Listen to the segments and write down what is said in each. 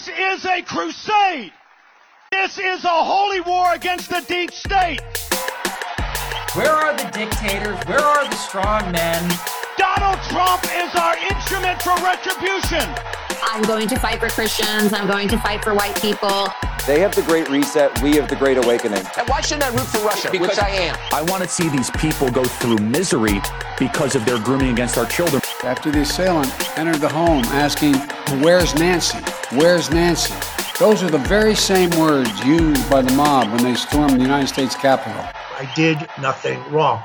This is a crusade. This is a holy war against the deep state. Where are the dictators? Where are the strong men? Donald Trump is our instrument for retribution. I'm going to fight for Christians. I'm going to fight for white people. They have the Great Reset. We have the Great Awakening. And why shouldn't I root for Russia? Because Which I am. I want to see these people go through misery because of their grooming against our children. After the assailant entered the home asking, Where's Nancy? Where's Nancy? Those are the very same words used by the mob when they stormed the United States Capitol. I did nothing wrong.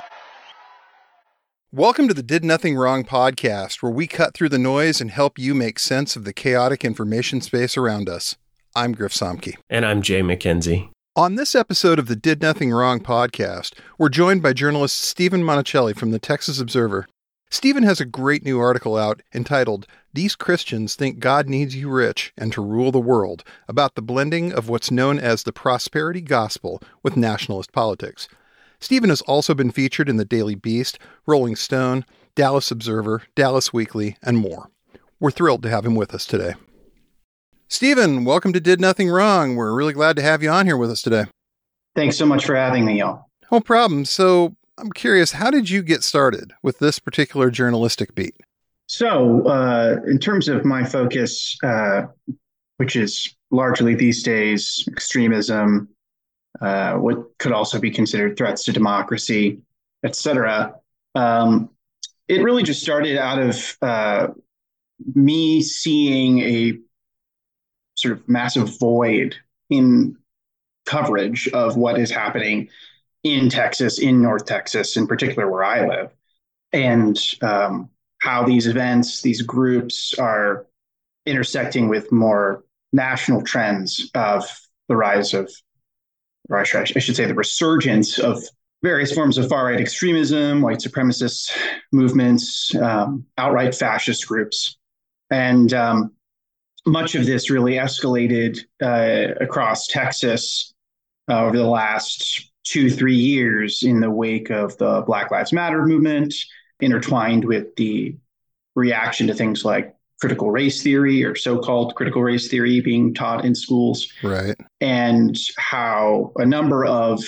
Welcome to the Did Nothing Wrong podcast, where we cut through the noise and help you make sense of the chaotic information space around us. I'm Griff Somke. And I'm Jay McKenzie. On this episode of the Did Nothing Wrong podcast, we're joined by journalist Steven Monacelli from the Texas Observer. Steven has a great new article out entitled These Christians Think God Needs You Rich and to Rule the World about the blending of what's known as the prosperity gospel with nationalist politics. Steven has also been featured in the Daily Beast, Rolling Stone, Dallas Observer, Dallas Weekly, and more. We're thrilled to have him with us today. Steven, welcome to Did Nothing Wrong. We're really glad to have you on here with us today. Thanks so much for having me, y'all. No problem. So, I'm curious, how did you get started with this particular journalistic beat? So, uh, in terms of my focus, uh, which is largely these days extremism, uh, what could also be considered threats to democracy, etc., um, it really just started out of uh, me seeing a sort of massive void in coverage of what is happening in Texas, in North Texas, in particular where I live, and um, how these events, these groups are intersecting with more national trends of the rise of, or I should, say, the resurgence of various forms of far right extremism, white supremacist movements, um, outright fascist groups. And um, much of this really escalated uh, across Texas uh, over the last two, three years in the wake of the Black Lives Matter movement, intertwined with the reaction to things like critical race theory or so-called critical race theory being taught in schools. Right. And how a number of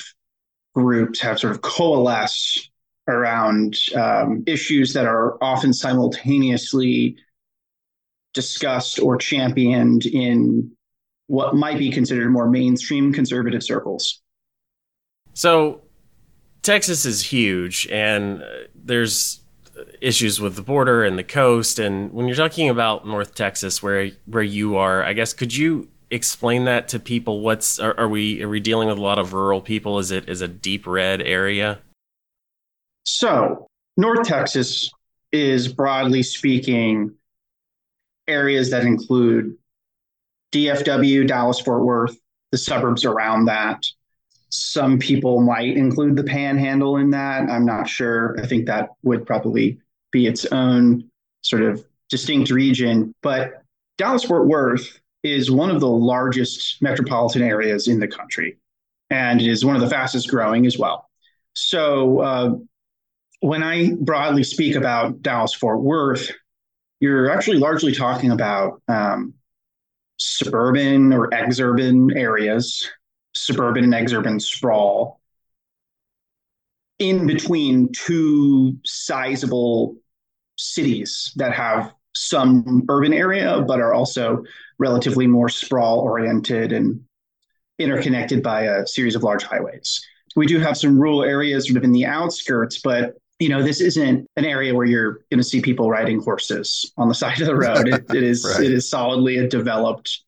groups have sort of coalesced around um, issues that are often simultaneously discussed or championed in what might be considered more mainstream conservative circles so Texas is huge, and uh, there's issues with the border and the coast. And when you're talking about North Texas, where where you are, I guess could you explain that to people? What's are, are we are we dealing with a lot of rural people? Is it is a deep red area? So North Texas is broadly speaking areas that include DFW, Dallas Fort Worth, the suburbs around that, some people might include the panhandle in that. I'm not sure. I think that would probably be its own sort of distinct region. But Dallas Fort Worth is one of the largest metropolitan areas in the country, and it is one of the fastest growing as well. So uh, when I broadly speak about Dallas Fort Worth, you're actually largely talking about um, suburban or exurban areas suburban and exurban sprawl in between two sizable cities that have some urban area but are also relatively more sprawl oriented and interconnected by a series of large highways. We do have some rural areas sort of in the outskirts, but you know this isn't an area where you're going to see people riding horses on the side of the road. it, it is right. it is solidly a developed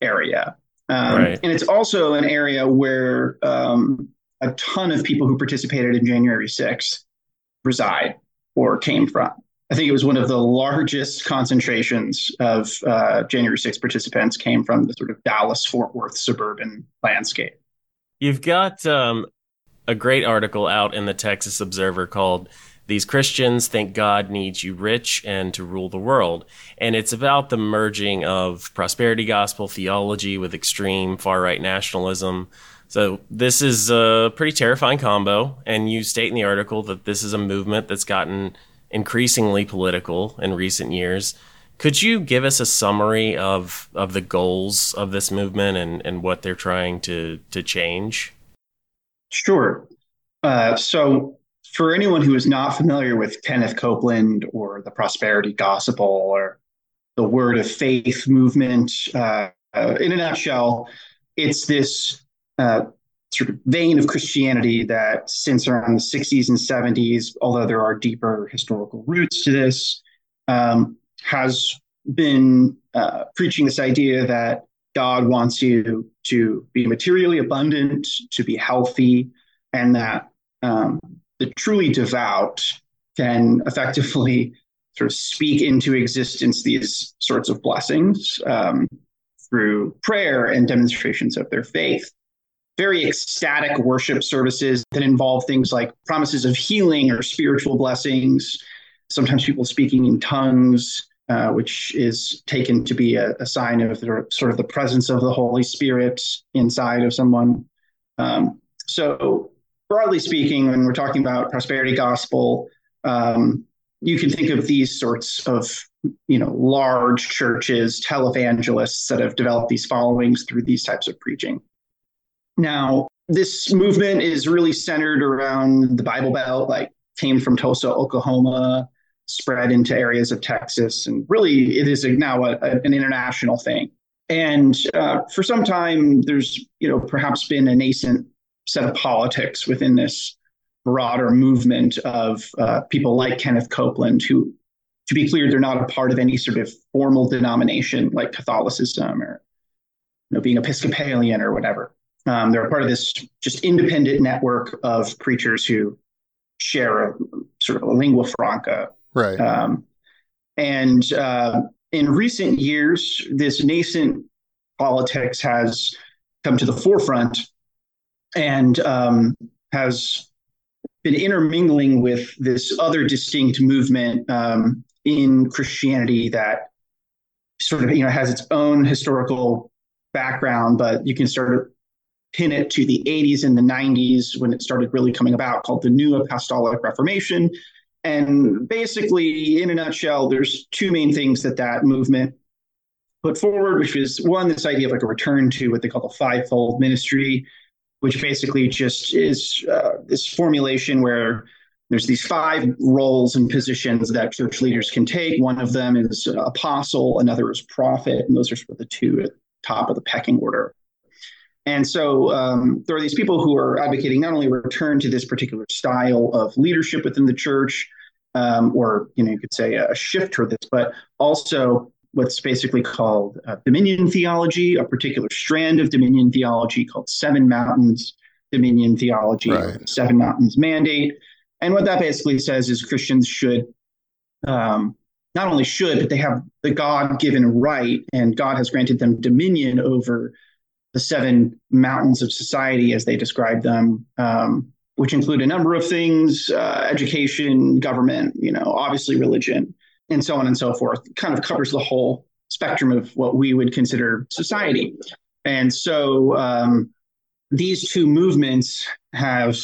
area. Um, right. And it's also an area where um, a ton of people who participated in January 6th reside or came from. I think it was one of the largest concentrations of uh, January 6th participants came from the sort of Dallas Fort Worth suburban landscape. You've got um, a great article out in the Texas Observer called these Christians think God needs you rich and to rule the world. And it's about the merging of prosperity gospel theology with extreme far right nationalism. So this is a pretty terrifying combo. And you state in the article that this is a movement that's gotten increasingly political in recent years. Could you give us a summary of, of the goals of this movement and, and what they're trying to, to change? Sure. Uh, so, for anyone who is not familiar with Kenneth Copeland or the prosperity gospel or the word of faith movement, uh, in a nutshell, it's this uh, sort of vein of Christianity that since around the 60s and 70s, although there are deeper historical roots to this, um, has been uh, preaching this idea that God wants you to be materially abundant, to be healthy, and that um, the truly devout can effectively sort of speak into existence these sorts of blessings um, through prayer and demonstrations of their faith. Very ecstatic worship services that involve things like promises of healing or spiritual blessings, sometimes people speaking in tongues, uh, which is taken to be a, a, sign of the sort of the presence of the Holy Spirit inside of someone. Um, so, broadly speaking, when we're talking about prosperity gospel, um, you can think of these sorts of you know large churches, televangelists that have developed these followings through these types of preaching. Now, this movement is really centered around the Bible Belt, like came from Tulsa, Oklahoma, spread into areas of Texas, and really it is now a, a, an international thing. And uh, for some time, there's you know perhaps been a nascent set of politics within this broader movement of uh, people like Kenneth Copeland, who, to be clear, they're not a part of any sort of formal denomination like Catholicism or you know being Episcopalian or whatever. Um, they're a part of this just independent network of preachers who share a sort of a lingua franca Right. Um, and uh, in recent years, this nascent politics has come to the forefront and um, has been intermingling with this other distinct movement um, in Christianity that sort of you know has its own historical background, but you can sort of pin it to the 80s and the 90s when it started really coming about, called the New Apostolic Reformation, and basically, in a nutshell, there's two main things that that movement put forward, which is one, this idea of like a return to what they call the fivefold ministry, which basically just is uh, this formulation where there's these five roles and positions that church leaders can take. One of them is apostle, another is prophet, and those are sort of the two at the top of the pecking order. And so um, there are these people who are advocating not only return to this particular style of leadership within the church, um, or you know you could say a shift toward this, but also what's basically called uh, dominion theology, a particular strand of dominion theology called Seven Mountains Dominion Theology, right. Seven Mountains Mandate. And what that basically says is Christians should um, not only should, but they have the God given right, and God has granted them dominion over the seven mountains of society as they describe them, um, which include a number of things uh, education, government, you know, obviously religion, and so on and so forth. Kind of covers the whole spectrum of what we would consider society. And so um, these two movements have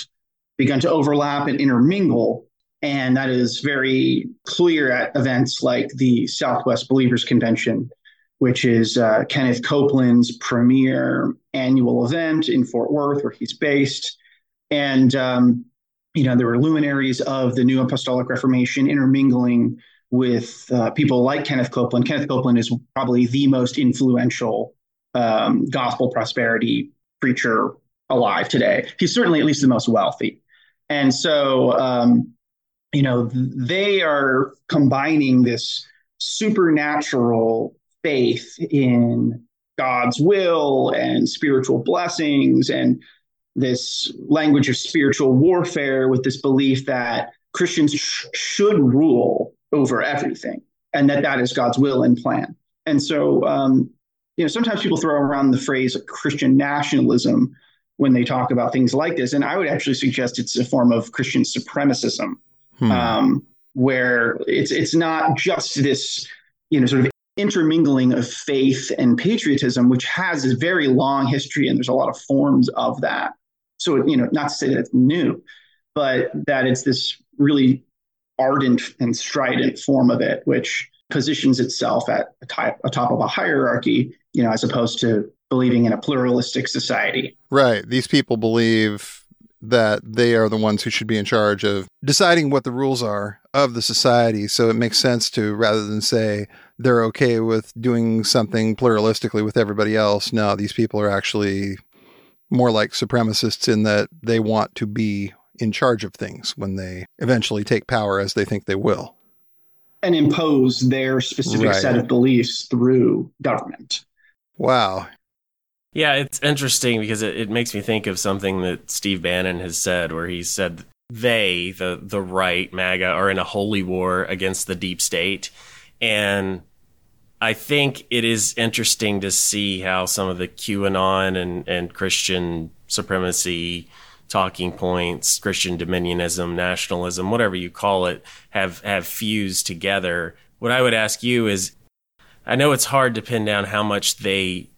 begun to overlap and intermingle. And that is very clear at events like the Southwest Believers Convention, which is uh, Kenneth Copeland's premier annual event in Fort Worth, where he's based. And, um, you know, there were luminaries of the New Apostolic Reformation intermingling with uh, people like Kenneth Copeland. Kenneth Copeland is probably the most influential um, gospel prosperity preacher alive today. He's certainly at least the most wealthy. And so, um, you know, they are combining this supernatural faith in God's will and spiritual blessings and this language of spiritual warfare with this belief that Christians sh- should rule over everything and that that is God's will and plan. And so, um, you know, sometimes people throw around the phrase Christian nationalism when they talk about things like this. And I would actually suggest it's a form of Christian supremacism, hmm. um, where it's it's not just this, you know, sort of intermingling of faith and patriotism, which has a very long history, and there's a lot of forms of that. So, you know, not to say that it's new, but that it's this really ardent and strident form of it, which positions itself at a type atop of a hierarchy, you know, as opposed to believing in a pluralistic society. Right. These people believe that they are the ones who should be in charge of deciding what the rules are of the society. So it makes sense to, rather than say they're okay with doing something pluralistically with everybody else, no, these people are actually more like supremacists in that they want to be in charge of things when they eventually take power as they think they will. And impose their specific Right. set of beliefs through government. Wow. Yeah, it's interesting because it, it makes me think of something that Steve Bannon has said, where he said they, the the right, MAGA, are in a holy war against the deep state, and I think it is interesting to see how some of the QAnon and and Christian supremacy talking points, Christian dominionism, nationalism, whatever you call it, have have fused together. What I would ask you is, I know it's hard to pin down how much they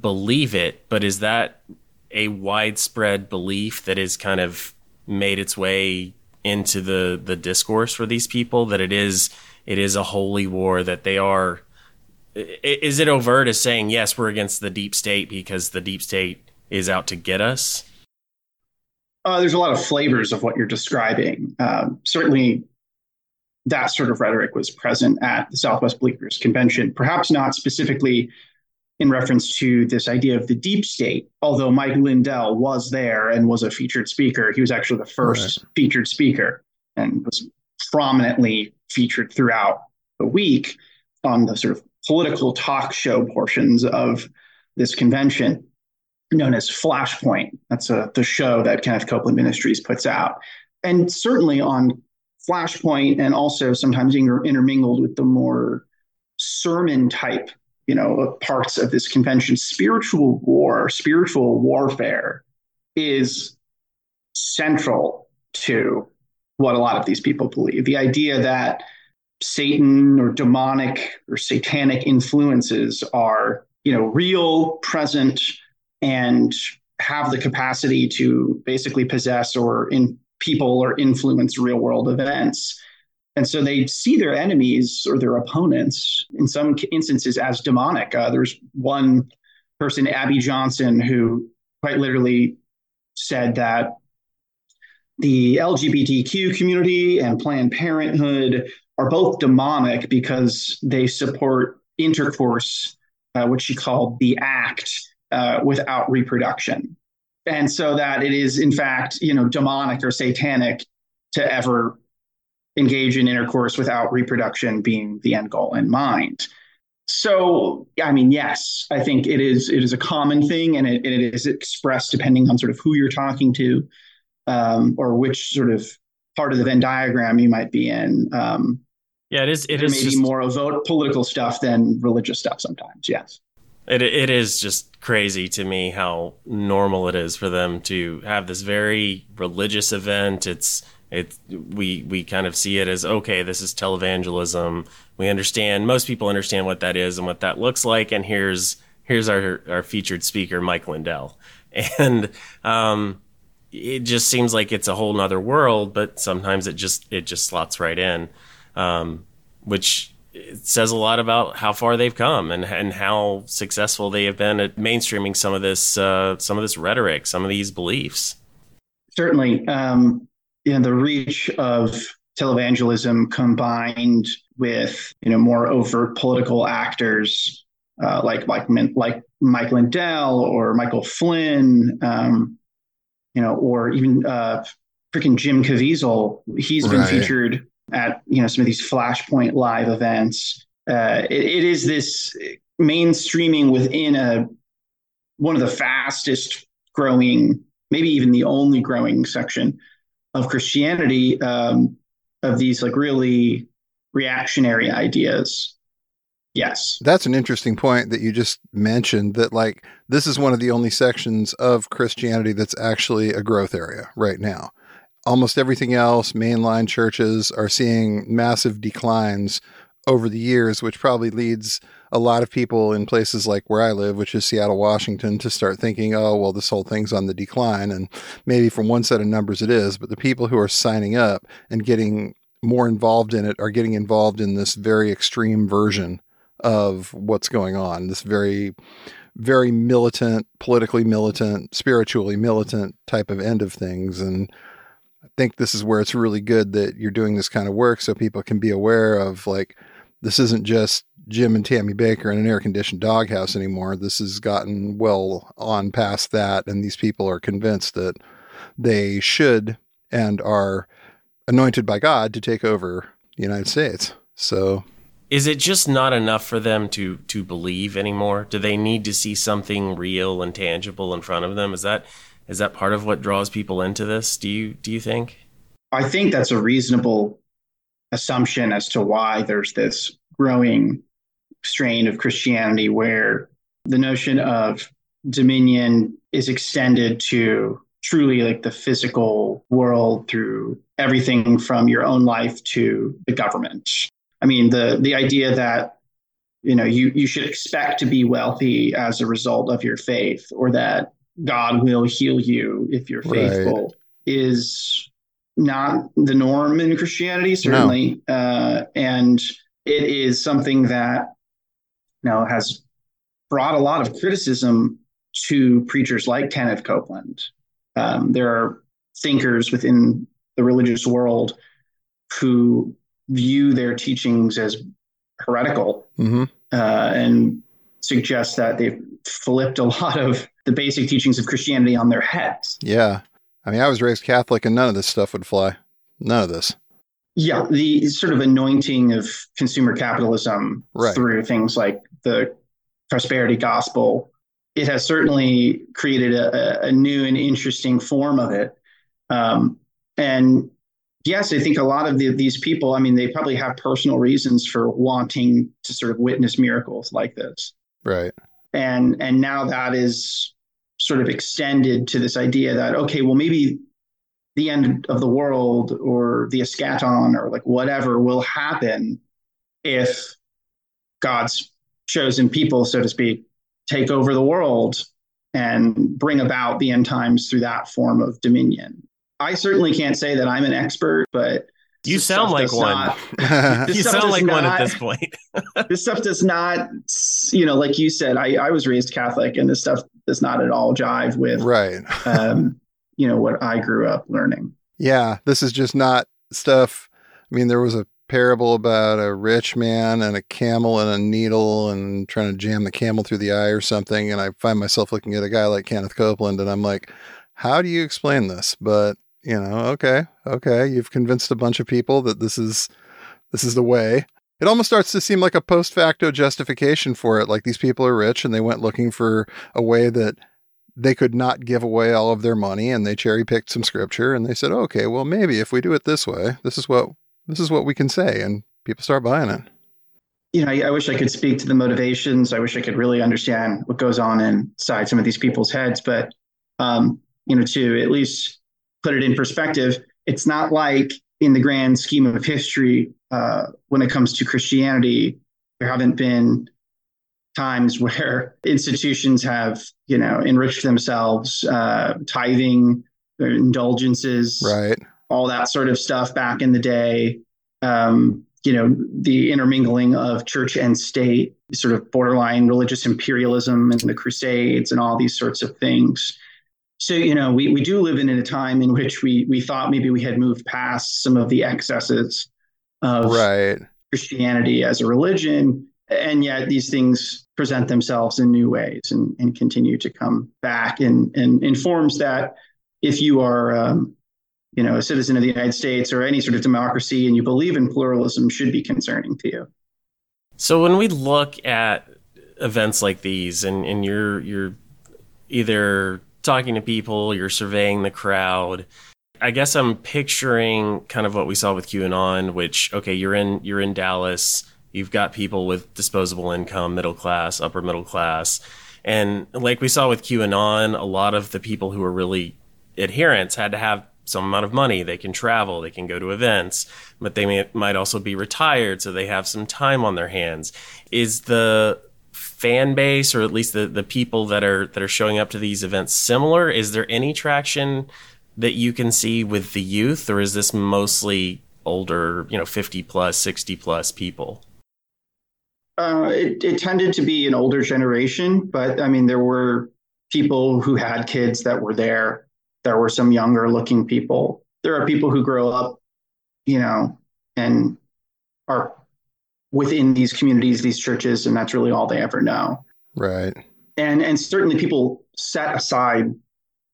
believe it, but is that a widespread belief that has kind of made its way into the the discourse for these people that it is it is a holy war that they are is it overt as saying yes we're against the deep state because the deep state is out to get us Uh, there's a lot of flavors of what you're describing. Um, certainly, that sort of rhetoric was present at the Southwest Believers Convention, perhaps not specifically in reference to this idea of the deep state, although Mike Lindell was there and was a featured speaker. He was actually the first featured speaker and was prominently featured throughout the week on the sort of political talk show portions of this convention known as Flashpoint. That's a, the show that Kenneth Copeland Ministries puts out. And certainly on Flashpoint and also sometimes inter- intermingled with the more sermon type, you know, parts of this convention, spiritual war, spiritual warfare is central to what a lot of these people believe. The idea that Satan or demonic or satanic influences are, you know, real, present, and have the capacity to basically possess or in people or influence real world events. And so they see their enemies or their opponents in some instances as demonic. Uh, there's one person, Abby Johnson, who quite literally said that the LGBTQ community and Planned Parenthood are both demonic because they support intercourse, uh, which she called the act, uh, without reproduction. And so that it is, in fact, you know, demonic or satanic to ever engage in intercourse without reproduction being the end goal in mind. So, I mean, yes, I think it is. It is a common thing, and it, it is expressed depending on sort of who you're talking to, um, or which sort of part of the Venn diagram you might be in. Um, yeah it is it is may just more of political stuff than religious stuff sometimes. Yes. It it is just crazy to me how normal it is for them to have this very religious event. It's it we we kind of see it as okay, this is televangelism. We understand most people understand what that is and what that looks like, and here's here's our our featured speaker, Mike Lindell, and um, it just seems like it's a whole nother world. But sometimes it just it just slots right in, um, which it says a lot about how far they've come and and how successful they have been at mainstreaming some of this uh, some of this rhetoric, some of these beliefs. Certainly, um, you know, the reach of televangelism combined with you know more overt political actors uh, like like like Mike Lindell or Michael Flynn, um, you know, or even uh, freaking Jim Caviezel. He's been featured at you know some of these Flashpoint live events. Uh, it, it is this mainstreaming within a one of the fastest growing, maybe even the only growing section of Christianity um, of these like really reactionary ideas. Yes. That's an interesting point that you just mentioned that like this is one of the only sections of Christianity that's actually a growth area right now. Almost everything else, mainline churches are seeing massive declines over the years, which probably leads a lot of people in places like where I live, which is Seattle, Washington, to start thinking, oh, well, this whole thing's on the decline. And maybe from one set of numbers it is, but the people who are signing up and getting more involved in it are getting involved in this very extreme version of what's going on. This very, very militant, politically militant, spiritually militant type of end of things. And think this is where it's really good that you're doing this kind of work so people can be aware of like, this isn't just Jim and Tammy Bakker in an air conditioned doghouse anymore. This has gotten well on past that. And these people are convinced that they should and are anointed by God to take over the United States. So is it just not enough for them to to believe anymore? Do they need to see something real and tangible in front of them? Is that is that part of what draws people into this? Do you do you think? I think that's a reasonable assumption as to why there's this growing strain of Christianity where the notion of dominion is extended to truly like the physical world through everything from your own life to the government. I mean, the the idea that you know you you should expect to be wealthy as a result of your faith, or that God will heal you if you're faithful, right. is not the norm in Christianity, certainly, no. uh, and it is something that you know has brought a lot of criticism to preachers like Kenneth Copeland. Um, there are thinkers within the religious world who view their teachings as heretical mm-hmm. uh, and suggest that they've flipped a lot of the basic teachings of Christianity on their heads. Yeah. I mean, I was raised Catholic and none of this stuff would fly. None of this. Yeah. The sort of anointing of consumer capitalism right. through things like the prosperity gospel, it has certainly created a, a new and interesting form of it. Um, and yes, I think a lot of the, these people, I mean, they probably have personal reasons for wanting to sort of witness miracles like this. Right. And and now that is sort of extended to this idea that okay, well maybe the end of the world or the eschaton or like whatever will happen if God's chosen people, so to speak, take over the world and bring about the end times through that form of dominion. I certainly can't say that I'm an expert, but you sound like one. Not, you sound like not, one at this point. this stuff does not, you know, like you said, I, I was raised Catholic, and this stuff does not at all jive with, right? um, you know, what I grew up learning. Yeah, this is just not stuff. I mean, there was a parable about a rich man and a camel and a needle and trying to jam the camel through the eye or something. And I find myself looking at a guy like Kenneth Copeland, and I'm like, how do you explain this? But you know, okay, okay, you've convinced a bunch of people that this is this is the way. It almost starts to seem like a post facto justification for it. Like these people are rich and they went looking for a way that they could not give away all of their money and they cherry picked some scripture and they said, okay, well, maybe if we do it this way, this is what this is what we can say, and people start buying it. You know, I, I wish I could speak to the motivations. I wish I could really understand what goes on inside some of these people's heads, but um, you know, to at least put it in perspective, it's not like in the grand scheme of history, uh, when it comes to Christianity, there haven't been times where institutions have, you know, enriched themselves, uh, tithing, indulgences, right, all that sort of stuff back in the day. Um, you know, the intermingling of church and state, sort of borderline religious imperialism and the Crusades and all these sorts of things. So, you know, we, we do live in a time in which we, we thought maybe we had moved past some of the excesses of right. Christianity as a religion. And yet these things present themselves in new ways and, and continue to come back in, in, in forms that if you are, um, you know, a citizen of the United States or any sort of democracy and you believe in pluralism should be concerning to you. So when we look at events like these and, and you're, you're either talking to people, you're surveying the crowd. I guess I'm picturing kind of what we saw with QAnon, which okay, you're in you're in Dallas, you've got people with disposable income, middle class, upper middle class, and like we saw with QAnon, a lot of the people who were really adherents had to have some amount of money. They can travel, they can go to events, but they may, might also be retired, so they have some time on their hands. Is the fan base or at least the, the people that are that are showing up to these events similar? Is there any traction that you can see with the youth or is this mostly older, you know, 50 plus, 60 plus people? Uh, it, it tended to be an older generation, but I mean, there were people who had kids that were there. There were some younger looking people. There are people who grow up, you know, and are within these communities, these churches, and that's really all they ever know. Right. And and certainly people set aside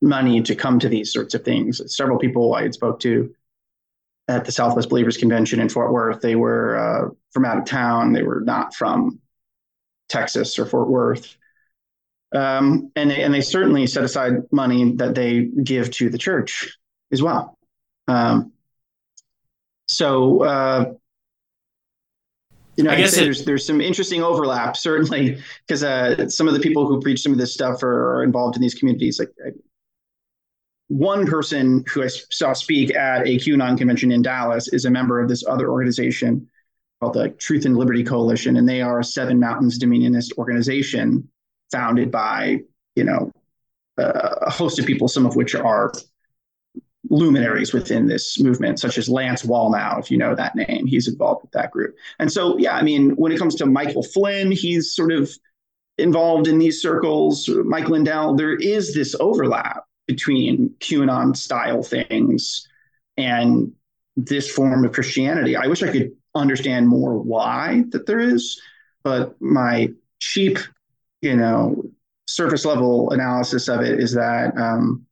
money to come to these sorts of things. Several people I had spoke to at the Southwest Believers Convention in Fort Worth, they were uh, from out of town. They were not from Texas or Fort Worth. Um, and they, and they certainly set aside money that they give to the church as well. Um, so uh, you know, I guess it, there's there's some interesting overlap certainly because uh, some of the people who preach some of this stuff are, are involved in these communities. Like one person who I saw speak at a QAnon convention in Dallas is a member of this other organization called the Truth and Liberty Coalition, and they are a Seven Mountains Dominionist organization founded by you know uh, a host of people, some of which are luminaries within this movement, such as Lance Wallnau, if you know that name, he's involved with that group. And so, yeah, I mean, when it comes to Michael Flynn, he's sort of involved in these circles. Mike Lindell, there is this overlap between QAnon style things and this form of Christianity. I wish I could understand more why that there is, but my cheap, you know, surface level analysis of it is that um,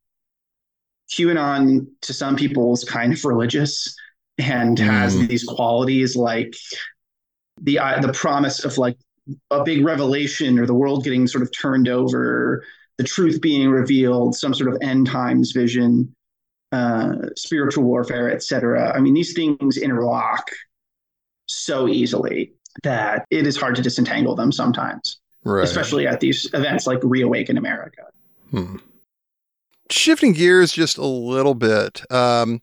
QAnon to some people is kind of religious and mm. has these qualities like the uh, the promise of like a big revelation or the world getting sort of turned over the truth being revealed, some sort of end times vision, uh, spiritual warfare, etc. I mean, these things interlock so easily that it is hard to disentangle them sometimes, right. especially at these events like Reawaken America. Hmm. Shifting gears just a little bit. Um,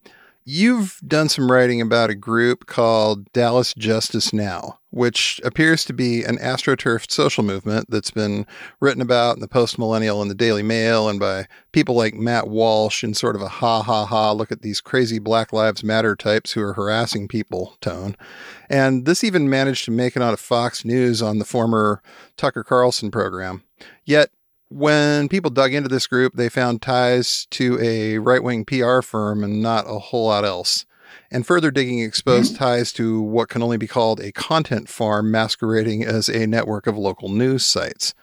You've done some writing about a group called Dallas Justice Now, which appears to be an astroturfed social movement that's been written about in the Post Millennial and the Daily Mail and by people like Matt Walsh in sort of a ha ha ha, look at these crazy Black Lives Matter types who are harassing people tone. And this even managed to make it onto Fox News on the former Tucker Carlson program. Yet when people dug into this group, they found ties to a right wing PR firm and not a whole lot else. And further digging exposed mm-hmm. ties to what can only be called a content farm masquerading as a network of local news sites.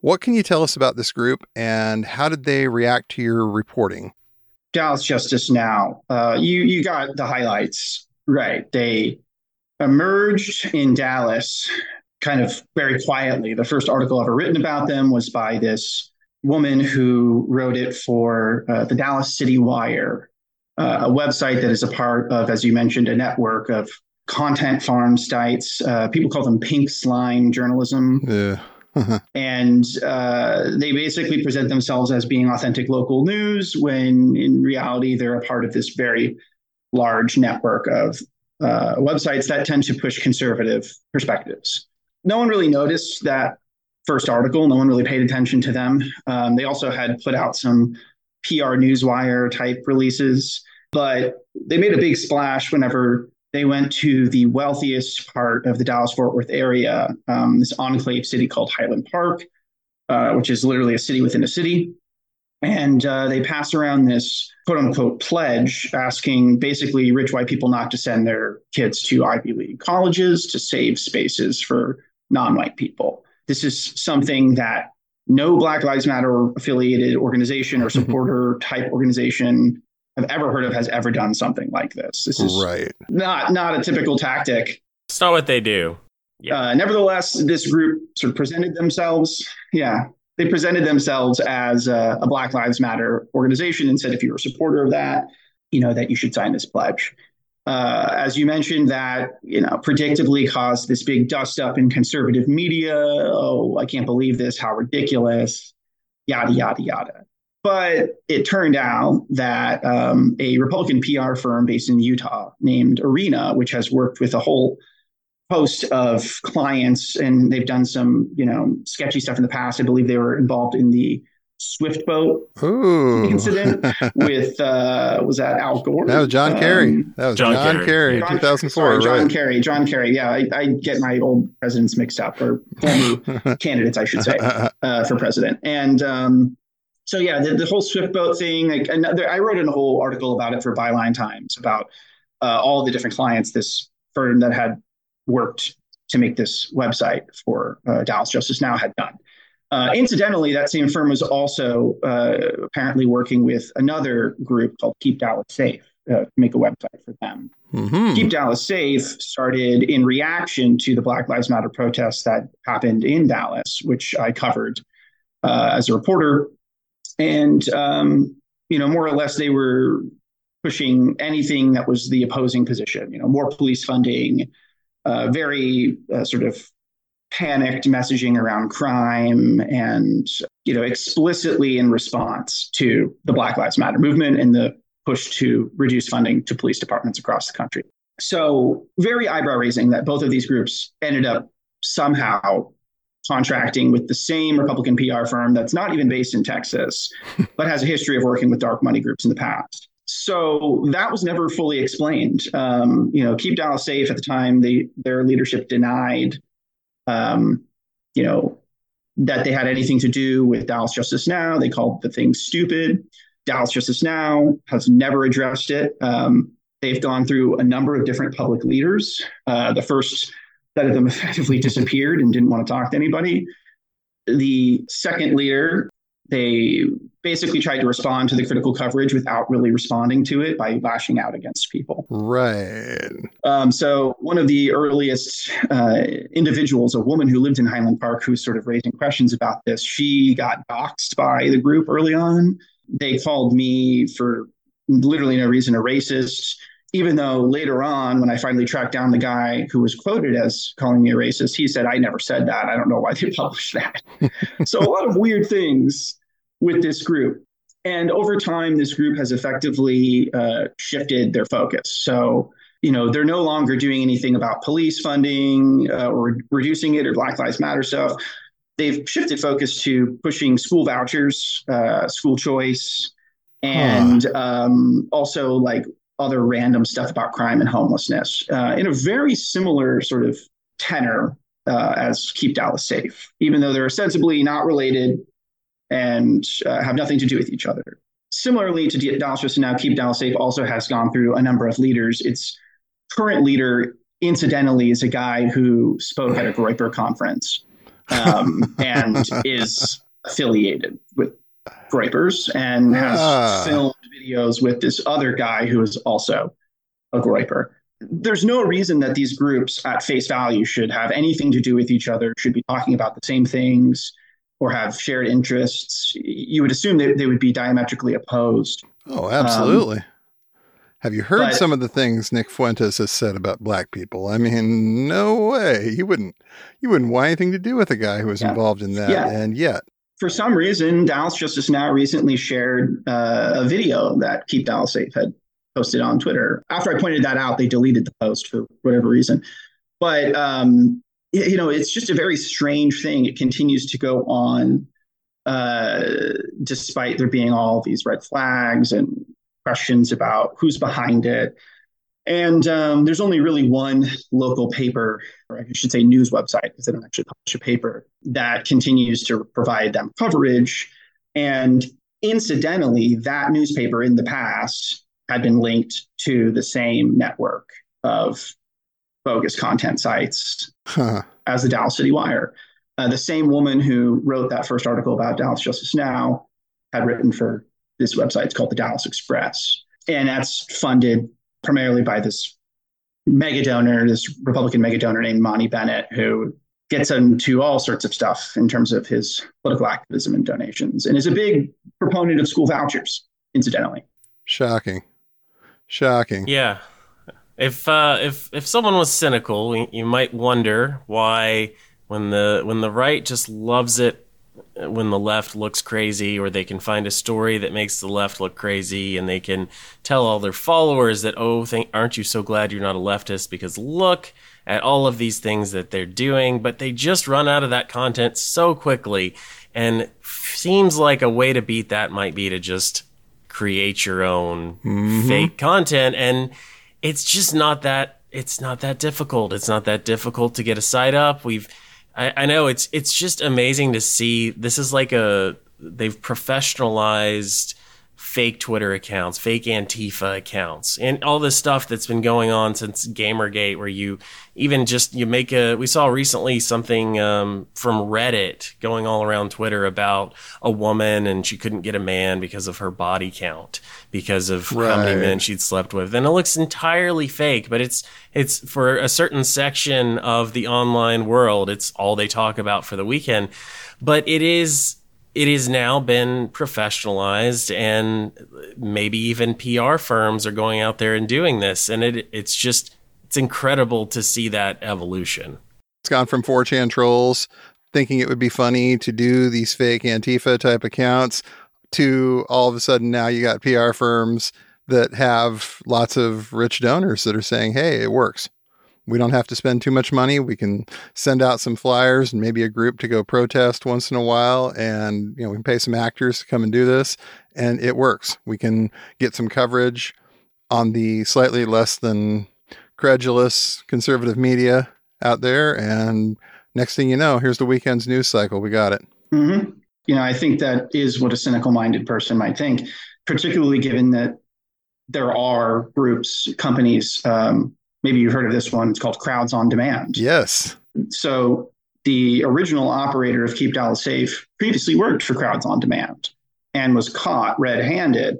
What can you tell us about this group and how did they react to your reporting? Dallas Justice Now. Uh, you you got the highlights right. They emerged in Dallas kind of very quietly. The first article ever written about them was by this woman who wrote it for uh, the Dallas City Wire, uh, a website that is a part of, as you mentioned, a network of content farm sites. Uh, people call them pink slime journalism. Yeah. and uh, they basically present themselves as being authentic local news when in reality they're a part of this very large network of uh, websites that tend to push conservative perspectives no one really noticed that first article. No one really paid attention to them. Um, they also had put out some PR newswire type releases, but they made a big splash whenever they went to the wealthiest part of the Dallas Fort Worth area, um, this enclave city called Highland Park, uh, which is literally a city within a city. And uh, they pass around this quote unquote pledge asking basically rich white people not to send their kids to Ivy League colleges to save spaces for non white people. This is something that no Black Lives Matter affiliated organization or supporter type organization I've ever heard of has ever done something like this. This is right. not not a typical tactic. It's not what they do. Yeah. Uh, nevertheless, this group sort of presented themselves. Yeah, they presented themselves as a, a Black Lives Matter organization and said, if you're a supporter of that, you know that you should sign this pledge uh, as you mentioned, that you know predictably caused this big dust up in conservative media. Oh, I can't believe this! How ridiculous! Yada yada yada. But it turned out that um, a Republican PR firm based in Utah named Arena, which has worked with a whole host of clients, and they've done some you know sketchy stuff in the past. I believe they were involved in the Swift boat Ooh. incident with uh, was that Al Gore? That was John Kerry. Um, That was John John, Kerry. Kerry, John- 2004, sorry, John right? Kerry. John Kerry. Yeah, I, I get my old presidents mixed up, or former candidates, I should say, uh, for president. And um, so, yeah, the, the whole Swift boat thing. Like, another, I wrote in a whole article about it for Byline Times about uh, all the different clients this firm that had worked to make this website for uh, Dallas Justice Now had done. Uh, incidentally, that same firm was also uh, apparently working with another group called Keep Dallas Safe uh, to make a website for them. Mhm. Keep Dallas Safe started in reaction to the Black Lives Matter protests that happened in Dallas, which I covered uh, as a reporter. And, um, you know, more or less, they were pushing anything that was the opposing position, you know, more police funding, uh, very uh, sort of panicked messaging around crime and, you know, explicitly in response to the Black Lives Matter movement and the push to reduce funding to police departments across the country. So, very eyebrow raising that both of these groups ended up somehow contracting with the same Republican PR firm that's not even based in Texas, but has a history of working with dark money groups in the past. So that was never fully explained. Um, you know, Keep Dallas Safe at the time, they, their leadership denied, um, you know, that they had anything to do with Dallas Justice Now. They called the thing stupid. Dallas Justice Now has never addressed it. Um, they've gone through a number of different public leaders. Uh, the first set of them effectively disappeared and didn't want to talk to anybody. The second leader, they basically tried to respond to the critical coverage without really responding to it by lashing out against people. Right. Um, so one of the earliest uh, individuals, a woman who lived in Highland Park, who's sort of raising questions about this, she got doxxed by the group early on. They called me for literally no reason a racist, even though later on, when I finally tracked down the guy who was quoted as calling me a racist, he said, I never said that. I don't know why they published that. so a lot of weird things with this group. And over time, this group has effectively uh, shifted their focus. So, you know, they're no longer doing anything about police funding uh, or reducing it or Black Lives Matter stuff. They've shifted focus to pushing school vouchers, uh, school choice, and um, also like other random stuff about crime and homelessness uh, in a very similar sort of tenor uh, as Keep Dallas Safe, even though they're ostensibly not related and uh, have nothing to do with each other. Similarly to Dallas Justice Now, Keep Dallas Safe also has gone through a number of leaders. Its current leader, incidentally, is a guy who spoke at a Groyper conference um, and is affiliated with Groypers and has Ah. filmed videos with this other guy who is also a Groyper. There's no reason that these groups at face value should have anything to do with each other, should be talking about the same things, or have shared interests. You would assume that they would be diametrically opposed. Oh, absolutely. Have you heard Um, but- some of the things Nick Fuentes has said about black people? I mean, no way. You wouldn't you wouldn't want anything to do with a guy who was Yeah. involved in that. Yeah. And yet, For some reason, Dallas Justice Now recently shared uh, a video that Keep Dallas Safe had posted on Twitter. After I pointed that out, they deleted the post for whatever reason. But um, you know, it's just a very strange thing. It continues to go on, uh, despite there being all these red flags and questions about who's behind it. And um, there's only really one local paper, or I should say news website, because they don't actually publish a paper, that continues to provide them coverage. And incidentally, that newspaper in the past had been linked to the same network of bogus content sites huh, as the Dallas City Wire. Uh, the same woman who wrote that first article about Dallas Justice Now had written for this website. It's called the Dallas Express. And that's funded primarily by this mega donor, this Republican mega donor named Monty Bennett, who gets into all sorts of stuff in terms of his political activism and donations, and is a big proponent of school vouchers, incidentally. shocking. Shocking. Yeah. If uh, if if someone was cynical, you might wonder why when the when the right just loves it when the left looks crazy, or they can find a story that makes the left look crazy, and they can tell all their followers that, oh, think, aren't you so glad you're not a leftist? Because look at all of these things that they're doing, but they just run out of that content so quickly. And seems like a way to beat that might be to just create your own mm-hmm. fake content. And it's just not that, it's not that difficult. It's not that difficult to get a site up. We've, I, I know it's, it's just amazing to see. This is like a, they've professionalized fake Twitter accounts, fake Antifa accounts, and all this stuff that's been going on since Gamergate, where you even just you make a. We saw recently something um, from Reddit going all around Twitter about a woman and she couldn't get a man because of her body count, because of right. how many men she'd slept with, and it looks entirely fake, but it's it's for a certain section of the online world. It's all they talk about for the weekend, but it is it has now been professionalized and maybe even PR firms are going out there and doing this and it it's just it's incredible to see that evolution. It's gone from 4chan trolls thinking it would be funny to do these fake Antifa type accounts to all of a sudden now you got PR firms that have lots of rich donors that are saying, "Hey, it works." We don't have to spend too much money. We can send out some flyers and maybe a group to go protest once in a while. And, you know, we can pay some actors to come and do this. And it works. We can get some coverage on the slightly less than credulous conservative media out there. And next thing you know, here's the weekend's news cycle. We got it. Mm-hmm. You know, I think that is what a cynical minded person might think, particularly given that there are groups, companies, um, maybe you've heard of this one. It's called Crowds on Demand. Yes. So the original operator of Keep Dallas Safe previously worked for Crowds on Demand and was caught red handed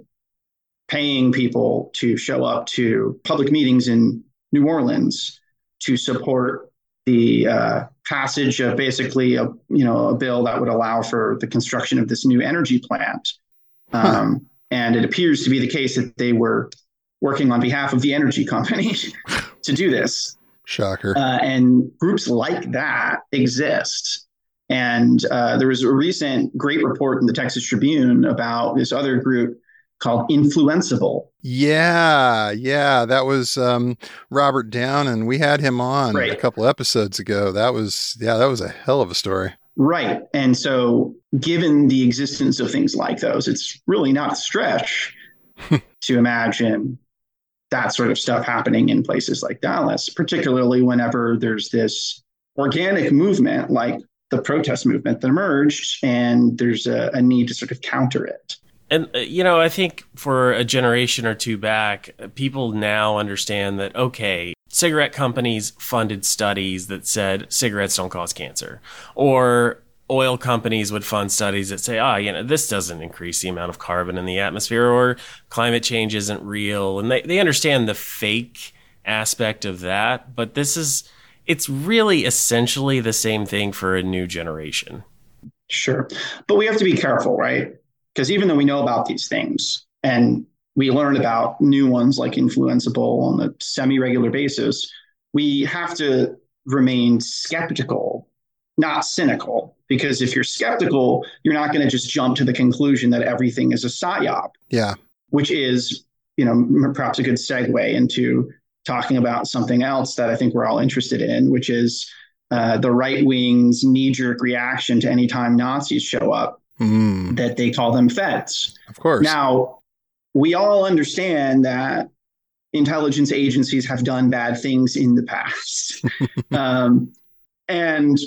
paying people to show up to public meetings in New Orleans to support the uh, passage of basically a you know a bill that would allow for the construction of this new energy plant. Um, huh. And it appears to be the case that they were working on behalf of the energy company to do this. Shocker. Uh, and groups like that exist. And uh, there was a recent great report in the Texas Tribune about this other group called Influenceable. Yeah, yeah, that was um, Robert Downen, and we had him on right. a couple episodes ago. That was yeah, that was a hell of a story. Right, and so given the existence of things like those, it's really not a stretch to imagine that sort of stuff happening in places like Dallas, particularly whenever there's this organic movement like the protest movement that emerged, and there's a, a need to sort of counter it. And, uh, you know, I think for a generation or two back, people now understand that, okay, cigarette companies funded studies that said cigarettes don't cause cancer. Or oil companies would fund studies that say, ah, oh, you know, this doesn't increase the amount of carbon in the atmosphere or climate change isn't real. And they, they understand the fake aspect of that. But this is, it's really essentially the same thing for a new generation. Sure. But we have to be careful, right? Because even though we know about these things and we learn about new ones like influenceable on a semi regular basis, we have to remain skeptical, not cynical because if you're skeptical, you're not going to just jump to the conclusion that everything is a psyop. Yeah. Which is, you know, perhaps a good segue into talking about something else that I think we're all interested in, which is uh, the right wing's knee jerk reaction to any time Nazis show up, mm. that they call them feds. Of course. Now, we all understand that intelligence agencies have done bad things in the past. um, and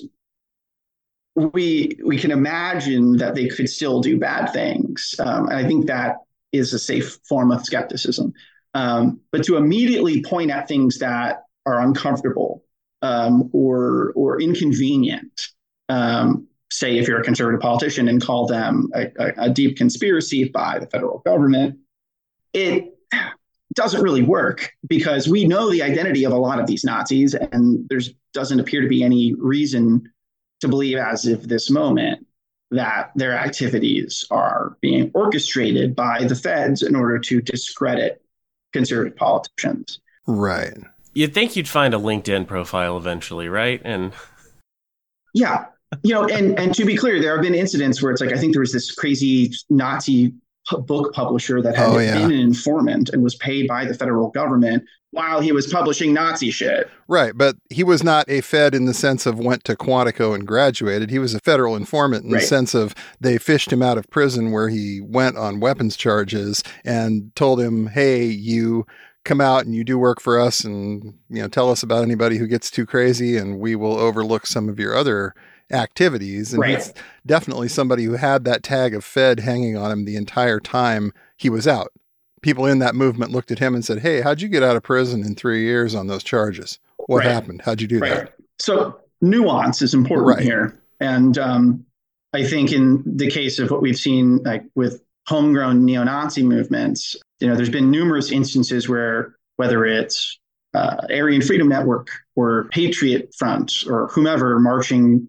we we can imagine that they could still do bad things, um, and I think that is a safe form of skepticism. Um, but to immediately point at things that are uncomfortable um, or or inconvenient, um, say if you're a conservative politician and call them a, a, a deep conspiracy by the federal government, it doesn't really work because we know the identity of a lot of these Nazis, and there's doesn't appear to be any reason to believe as if this moment that their activities are being orchestrated by the feds in order to discredit conservative politicians. Right. You'd think you'd find a LinkedIn profile eventually, right? And yeah, you know, and and to be clear, there have been incidents where it's like I think there was this crazy Nazi book publisher that had oh, yeah. been an informant and was paid by the federal government while he was publishing Nazi shit. Right, but he was not a Fed in the sense of went to Quantico and graduated. He was a federal informant in right. the sense of they fished him out of prison where he went on weapons charges and told him, "Hey, you come out and you do work for us and you know tell us about anybody who gets too crazy and we will overlook some of your other activities. And right. he's definitely somebody who had that tag of Fed hanging on him the entire time he was out. People in that movement looked at him and said, Hey, how'd you get out of prison in three years on those charges? What right. happened? How'd you do right. that? So, nuance is important here. And um, I think in the case of what we've seen, like with homegrown neo Nazi movements, you know, there's been numerous instances where whether it's uh, Aryan Freedom Network or Patriot Front or whomever marching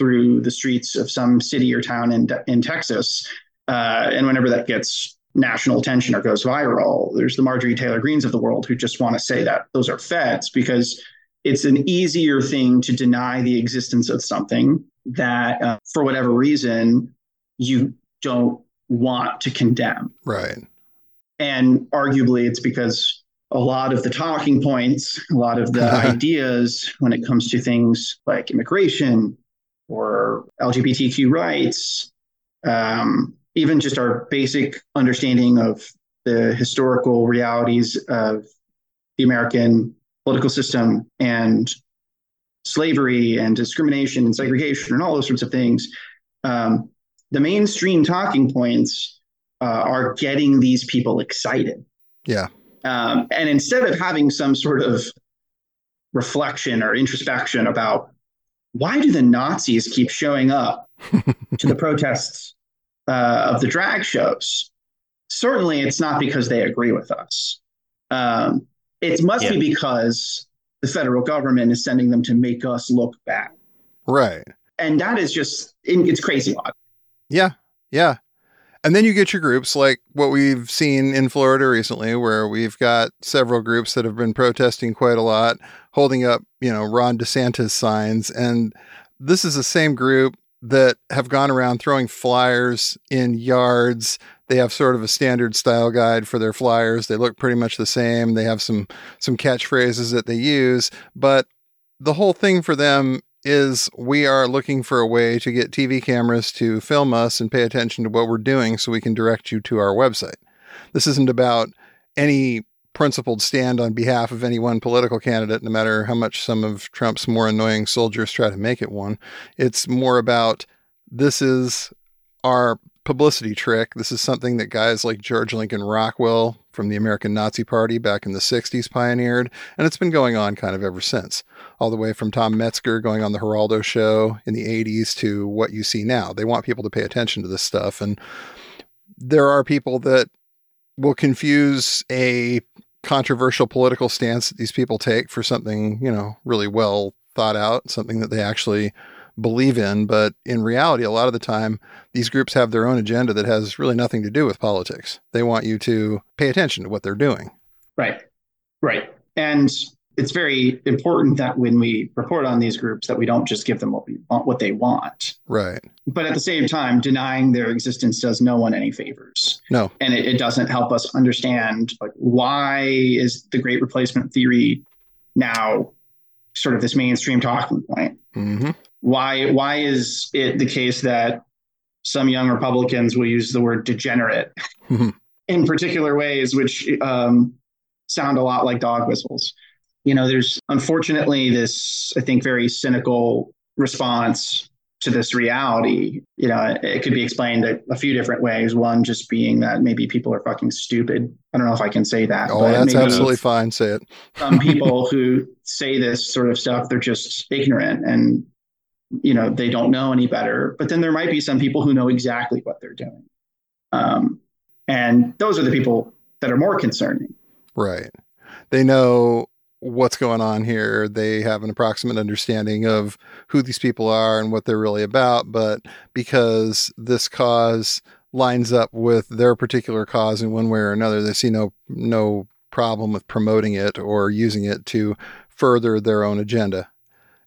through the streets of some city or town in, in Texas. Uh, and whenever that gets national attention or goes viral, there's the Marjorie Taylor Greenes of the world who just want to say that those are feds because it's an easier thing to deny the existence of something that, uh, for whatever reason, you don't want to condemn. Right. And arguably, it's because a lot of the talking points, a lot of the ideas when it comes to things like immigration, or LGBTQ rights, um, even just our basic understanding of the historical realities of the American political system and slavery and discrimination and segregation and all those sorts of things. Um, the mainstream talking points uh, are getting these people excited. Yeah. Um, and instead of having some sort of reflection or introspection about why do the Nazis keep showing up to the protests uh, of the drag shows? Certainly, it's not because they agree with us. Um, it must yeah. be because the federal government is sending them to make us look bad. Right. And that is just, it's crazy. Yeah. Yeah. And then you get your groups like what we've seen in Florida recently, where we've got several groups that have been protesting quite a lot, holding up, you know, Ron DeSantis signs. And this is the same group that have gone around throwing flyers in yards. They have sort of a standard style guide for their flyers. They look pretty much the same. They have some some catchphrases that they use, but the whole thing for them is we are looking for a way to get TV cameras to film us and pay attention to what we're doing so we can direct you to our website. This isn't about any principled stand on behalf of any one political candidate, no matter how much some of Trump's more annoying soldiers try to make it one. It's more about this is our publicity trick. This is something that guys like George Lincoln Rockwell from the American Nazi Party back in the 60s pioneered, and it's been going on kind of ever since. All the way from Tom Metzger going on the Geraldo show in the 80s to what you see now. They want people to pay attention to this stuff. And there are people that will confuse a controversial political stance that these people take for something, you know, really well thought out, something that they actually believe in. But in reality, a lot of the time, these groups have their own agenda that has really nothing to do with politics. They want you to pay attention to what they're doing. Right. Right. And it's very important that when we report on these groups that we don't just give them what we want what they want right but at the same time denying their existence does no one any favors no and it, it doesn't help us understand like why is the great replacement theory now sort of this mainstream talking point mm-hmm. Why why is it the case that some young republicans will use the word degenerate mm-hmm. in particular ways which um, sound a lot like dog whistles you know, there's unfortunately this, I think, very cynical response to this reality. You know, it could be explained a few different ways. One just being that maybe people are fucking stupid. I don't know if I can say that. Oh, that's absolutely fine. Say it. some people who say this sort of stuff, they're just ignorant and you know they don't know any better. But then there might be some people who know exactly what they're doing, um, and those are the people that are more concerning. Right. They know what's going on here. They have an approximate understanding of who these people are and what they're really about. But because this cause lines up with their particular cause in one way or another, they see no no problem with promoting it or using it to further their own agenda.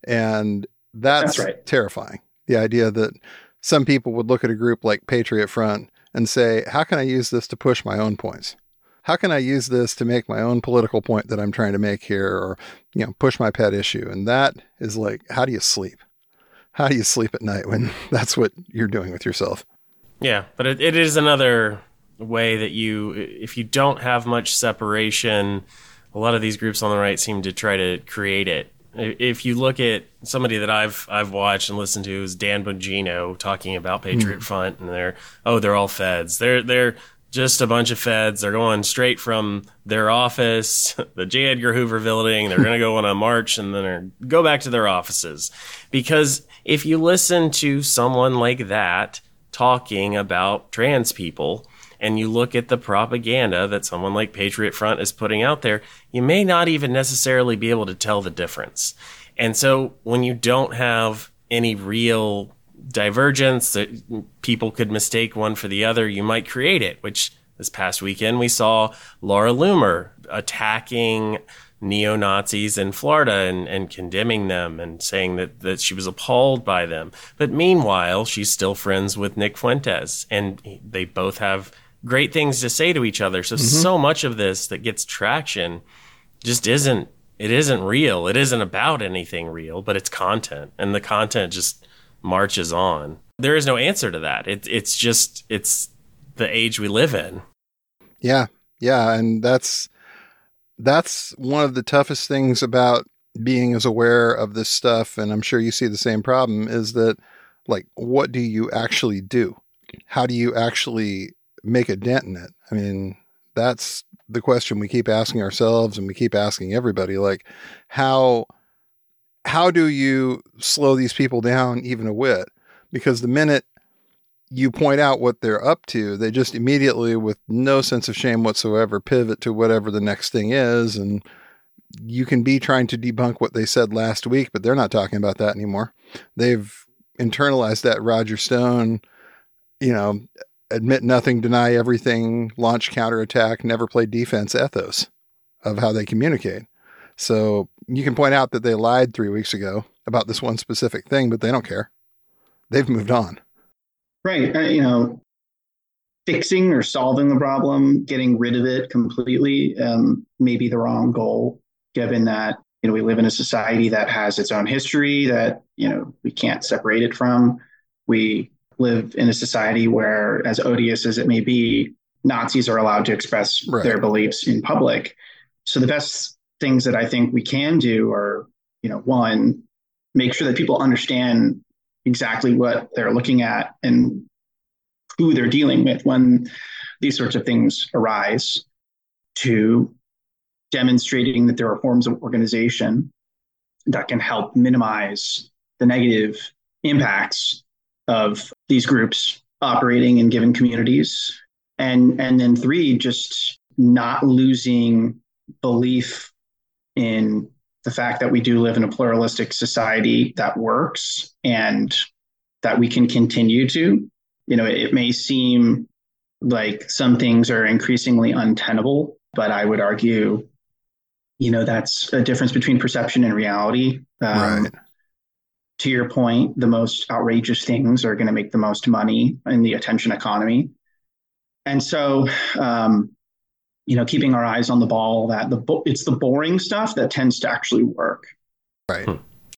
And that's, that's right. terrifying. The idea that some people would look at a group like Patriot Front and say, how can I use this to push my own points? How can I use this to make my own political point that I'm trying to make here or, you know, push my pet issue? And that is like, how do you sleep? How do you sleep at night when that's what you're doing with yourself? Yeah, but it, it is another way that you, if you don't have much separation, a lot of these groups on the right seem to try to create it. If you look at somebody that I've I've watched and listened to is Dan Bongino talking about Patriot mm. Front, and they're oh they're all feds. They're they're just a bunch of feds. They're going straight from their office, the J. Edgar Hoover building. They're going to go on a march and then go back to their offices. Because if you listen to someone like that talking about trans people, and you look at the propaganda that someone like Patriot Front is putting out there, you may not even necessarily be able to tell the difference. And so when you don't have any real divergence that people could mistake one for the other, you might create it, which this past weekend we saw Laura Loomer attacking neo Nazis in Florida and, and condemning them and saying that, that she was appalled by them. But meanwhile, she's still friends with Nick Fuentes, and they both have great things to say to each other. So mm-hmm. so much of this that gets traction just isn't it isn't real. It isn't about anything real, but it's content, and the content just marches on. There is no answer to that. It, it's just it's the age we live in. Yeah, yeah, and that's that's one of the toughest things about being as aware of this stuff, and I'm sure you see the same problem. Is that like what do you actually do? How do you actually make a dent in it? I mean, that's the question we keep asking ourselves and we keep asking everybody like how how do you slow these people down even a whit? Because the minute you point out what they're up to, they just immediately, with no sense of shame whatsoever, pivot to whatever the next thing is. And you can be trying to debunk what they said last week, but they're not talking about that anymore. They've internalized that Roger Stone, you know, admit nothing, deny everything, launch counterattack, never play defense ethos of how they communicate. So you can point out that they lied three weeks ago about this one specific thing, but they don't care. They've moved on. Right. Uh, you know, fixing or solving the problem, getting rid of it completely, um, may be the wrong goal, given that you know we live in a society that has its own history that you know we can't separate it from. We live in a society where, as odious as it may be, Nazis are allowed to express right. their beliefs in public. So the best things that I think we can do are, you know, one, make sure that people understand exactly what they're looking at and who they're dealing with when these sorts of things arise. Two, demonstrating that there are forms of organization that can help minimize the negative impacts of these groups operating in given communities. And, and then three, just not losing belief in the fact that we do live in a pluralistic society that works and that we can continue to. You know, it may seem like some things are increasingly untenable, but I would argue, you know, that's a difference between perception and reality. Um, right to your point, the most outrageous things are going to make the most money in the attention economy. And so, um, you know, keeping our eyes on the ball that the it's the boring stuff that tends to actually work. Right. Hmm.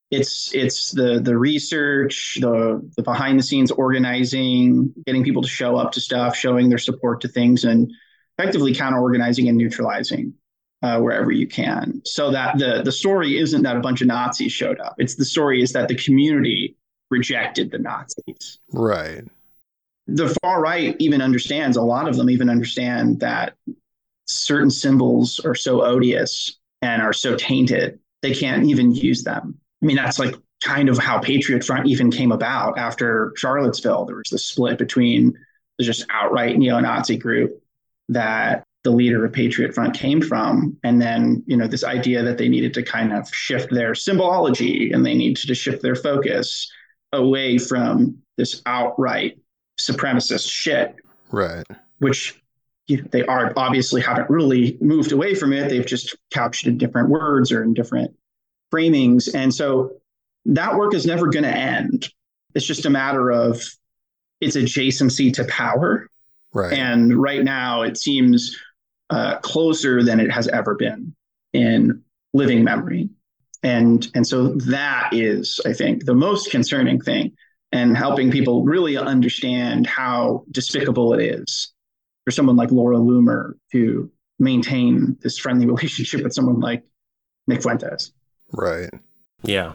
It's it's the the research, the the behind the scenes organizing, getting people to show up to stuff, showing their support to things, and effectively counter organizing and neutralizing uh, wherever you can. So that the the story isn't that a bunch of Nazis showed up. It's the story is that the community rejected the Nazis. Right. The far right even understands. A lot of them even understand that certain symbols are so odious and are so tainted they can't even use them. I mean, that's like kind of how Patriot Front even came about after Charlottesville. There was the split between the just outright neo-Nazi group that the leader of Patriot Front came from. And then, you know, this idea that they needed to kind of shift their symbology and they needed to shift their focus away from this outright supremacist shit. Right. Which you know, they are obviously haven't really moved away from it. They've just couched in different words or in different framings. And so that work is never going to end. It's just a matter of its adjacency to power. Right. And right now, it seems uh, closer than it has ever been in living memory. And, and so that is, I think, the most concerning thing and helping people really understand how despicable it is for someone like Laura Loomer to maintain this friendly relationship with someone like Nick Fuentes. Right. Yeah.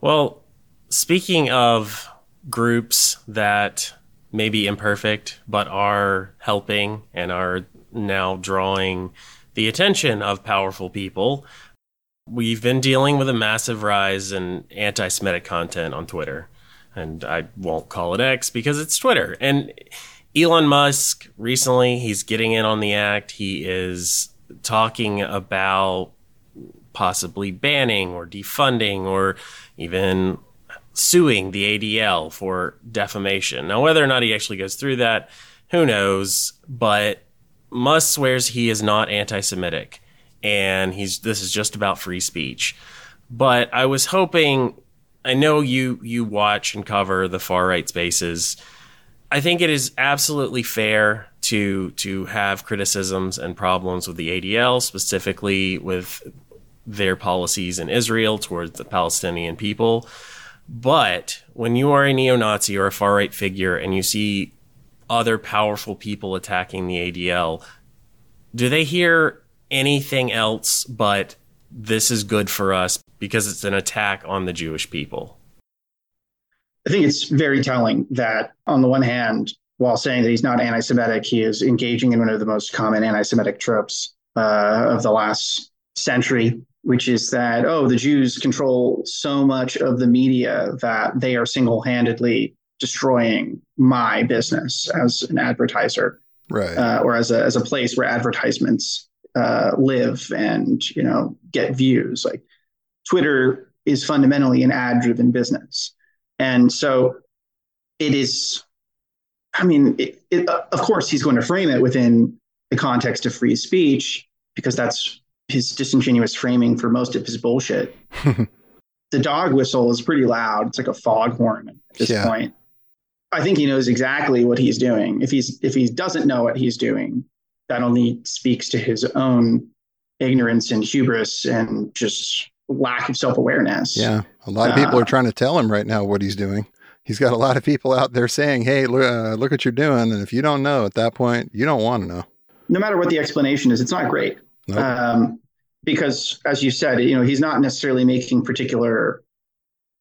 Well, speaking of groups that may be imperfect but are helping and are now drawing the attention of powerful people, we've been dealing with a massive rise in anti Semitic content on Twitter. And I won't call it X because it's Twitter. And Elon Musk recently, he's getting in on the act. He is talking about possibly banning or defunding or even suing the ADL for defamation. Now, whether or not he actually goes through that, who knows? But Musk swears he is not anti-Semitic, and he's this is just about free speech. But I was hoping. I know you you watch and cover the far right spaces. I think it is absolutely fair to to have criticisms and problems with the ADL, specifically with their policies in Israel towards the Palestinian people. But when you are a neo Nazi or a far right figure and you see other powerful people attacking the ADL, do they hear anything else but this is good for us because it's an attack on the Jewish people? I think it's very telling that, on the one hand, while saying that he's not anti Semitic, he is engaging in one of the most common anti Semitic tropes uh, of the last century, which is that, oh, the Jews control so much of the media that they are single handedly destroying my business as an advertiser. Right. Uh, or as a, as a place where advertisements uh, live and, you know, get views. Like Twitter is fundamentally an ad driven business. And so it is, I mean, it, it, of course, he's going to frame it within the context of free speech because that's his disingenuous framing for most of his bullshit. the dog whistle is pretty loud. It's like a foghorn at this yeah. point. I think he knows exactly what he's doing. If he's if he doesn't know what he's doing, that only speaks to his own ignorance and hubris and just lack of self awareness. Yeah, a lot of people uh, are trying to tell him right now what he's doing. He's got a lot of people out there saying, "Hey, look, uh, look what you're doing," and if you don't know at that point, you don't want to know. No matter what the explanation is, it's not great. Nope. Um, because, as you said, you know, he's not necessarily making particular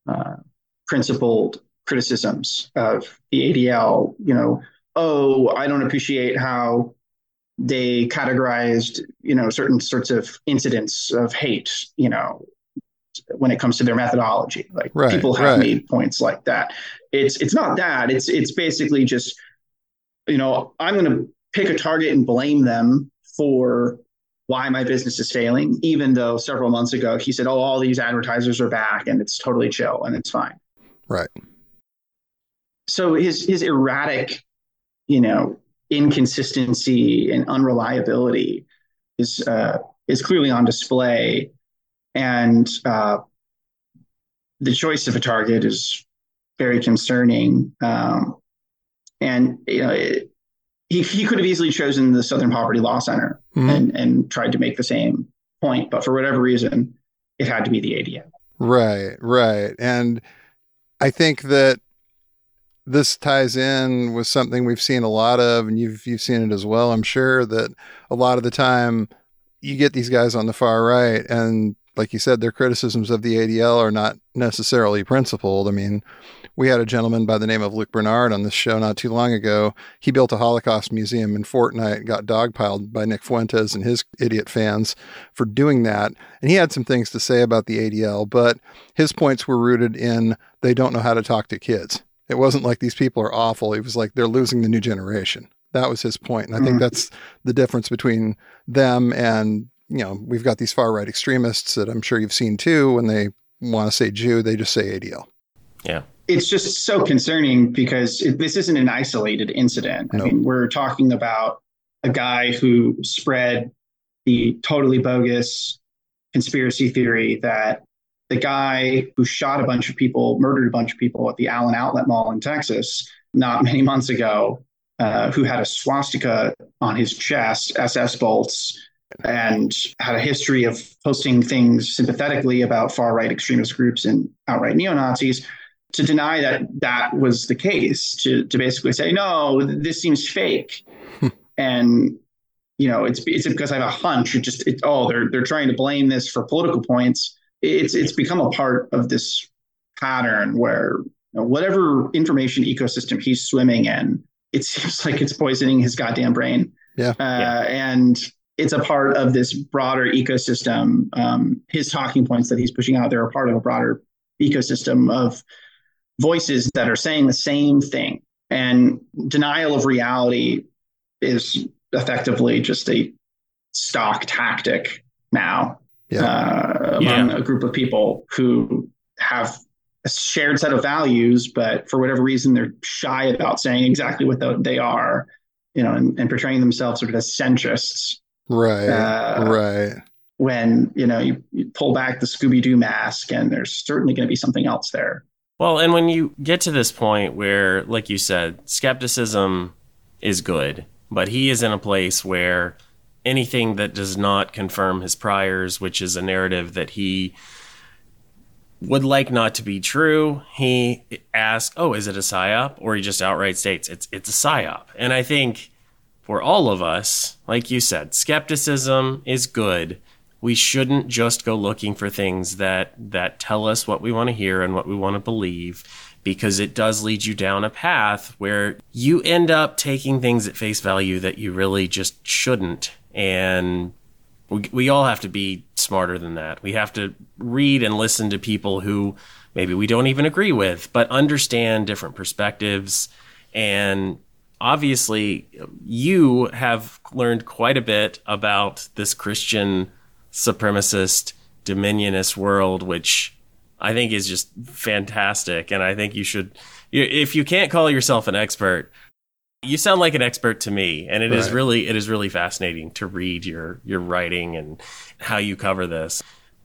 uh, principled criticisms of the ADL. You know, oh, I don't appreciate how they categorized, you know, certain sorts of incidents of hate, you know, when it comes to their methodology. Like right, people have right. made points like that. It's it's not that. It's it's basically just, you know, I'm going to pick a target and blame them for why my business is failing, even though several months ago he said, "Oh, all these advertisers are back and it's totally chill and it's fine." Right. So his his erratic, you know, inconsistency and unreliability is uh, is clearly on display, and uh, the choice of a target is very concerning. Um, and you know, it, he he could have easily chosen the Southern Poverty Law Center mm-hmm. and and tried to make the same point, but for whatever reason, it had to be the ADL. Right, right, and I think that this ties in with something we've seen a lot of, and you've you've seen it as well. I'm sure that a lot of the time you get these guys on the far right, and like you said, their criticisms of the ADL are not necessarily principled. I mean, we had a gentleman by the name of Luke Bernard on this show not too long ago. He built a Holocaust museum in Fortnite, got dogpiled by Nick Fuentes and his idiot fans for doing that. And he had some things to say about the ADL, but his points were rooted in they don't know how to talk to kids. It wasn't like these people are awful. It was like they're losing the new generation. That was his point. And I think mm-hmm. that's the difference between them and, you know, we've got these far right extremists that I'm sure you've seen too. When they want to say Jew, they just say ADL. Yeah. It's just so concerning because it, this isn't an isolated incident. Nope. I mean, we're talking about a guy who spread the totally bogus conspiracy theory that the guy who shot a bunch of people, murdered a bunch of people at the Allen Outlet Mall in Texas not many months ago, uh, who had a swastika on his chest, SS bolts, and had a history of posting things sympathetically about far right extremist groups and outright neo Nazis. To deny that that was the case, to, to basically say, no, this seems fake. and you know, it's it's because I have a hunch. It just it, oh, they're they're trying to blame this for political points. It's it's become a part of this pattern where you know, whatever information ecosystem he's swimming in, it seems like it's poisoning his goddamn brain. Yeah. Uh, yeah. And it's a part of this broader ecosystem. Um, his talking points that he's pushing out, they're a part of a broader ecosystem of voices that are saying the same thing. And denial of reality is effectively just a stock tactic now yeah. uh, among yeah. a group of people who have a shared set of values, but for whatever reason, they're shy about saying exactly what they are, you know, and, and portraying themselves sort of as centrists. Right. Uh, right. When, you know, you, you pull back the Scooby Doo mask and there's certainly going to be something else there. Well, and when you get to this point where, like you said, skepticism is good, but he is in a place where anything that does not confirm his priors, which is a narrative that he would like not to be true, he asks, "Oh, is it a psyop?" Or he just outright states, "It's it's a psyop." And I think for all of us, like you said, skepticism is good. We shouldn't just go looking for things that that tell us what we want to hear and what we want to believe because it does lead you down a path where you end up taking things at face value that you really just shouldn't and we, we all have to be smarter than that. We have to read and listen to people who maybe we don't even agree with, but understand different perspectives. And obviously, you have learned quite a bit about this Christian supremacist, dominionist world, which I think is just fantastic. And I think you should, if you can't call yourself an expert, you sound like an expert to me, and it right. is really it is really fascinating to read your your writing and how you cover this.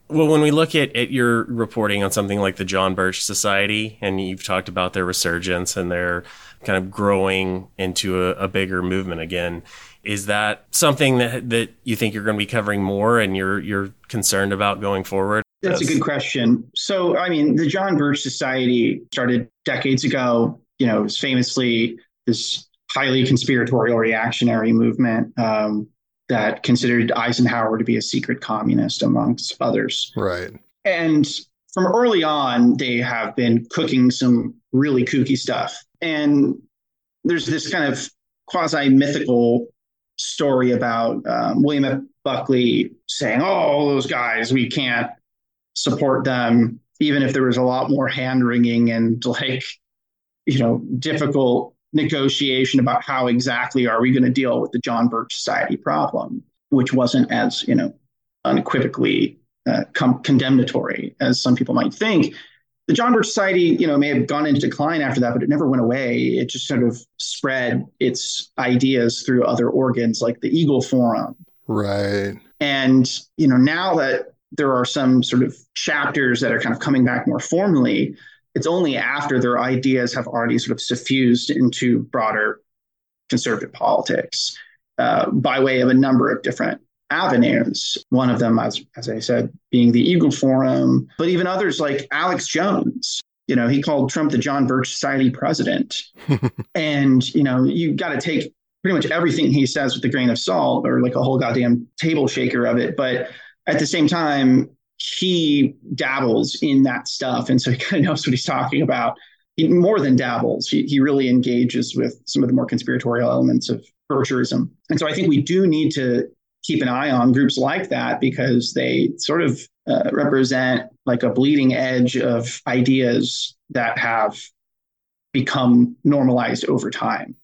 Well, when we look at, at your reporting on something like the John Birch Society, and you've talked about their resurgence and their kind of growing into a, a bigger movement again, is that something that that you think you're going to be covering more, and you're you're concerned about going forward? That's a good question. So, I mean, the John Birch Society started decades ago. You know, it was famously this highly conspiratorial reactionary movement um, that considered Eisenhower to be a secret communist, amongst others. Right. And from early on, they have been cooking some really kooky stuff. And there's this kind of quasi mythical story about um, William F. Buckley saying, Oh, those guys, we can't support them, even if there was a lot more hand wringing and like, you know, difficult negotiation about how exactly are we going to deal with the John Birch Society problem, which wasn't as you know unequivocally uh, com- condemnatory as some people might think. The John Birch Society, you know, may have gone into decline after that, but it never went away. It just sort of spread its ideas through other organs like the Eagle Forum. Right. And, you know, now that there are some sort of chapters that are kind of coming back more formally, it's only after their ideas have already sort of suffused into broader conservative politics uh, by way of a number of different avenues. One of them, as, as I said, being the Eagle Forum, but even others like Alex Jones. You know, he called Trump the John Birch Society president. and, you know, you got to take pretty much everything he says with a grain of salt or like a whole goddamn table shaker of it. But at the same time, he dabbles in that stuff. And so he kind of knows what he's talking about. He more than dabbles, he, he really engages with some of the more conspiratorial elements of Bircherism. And so I think we do need to keep an eye on groups like that because they sort of uh, represent like a bleeding edge of ideas that have become normalized over time.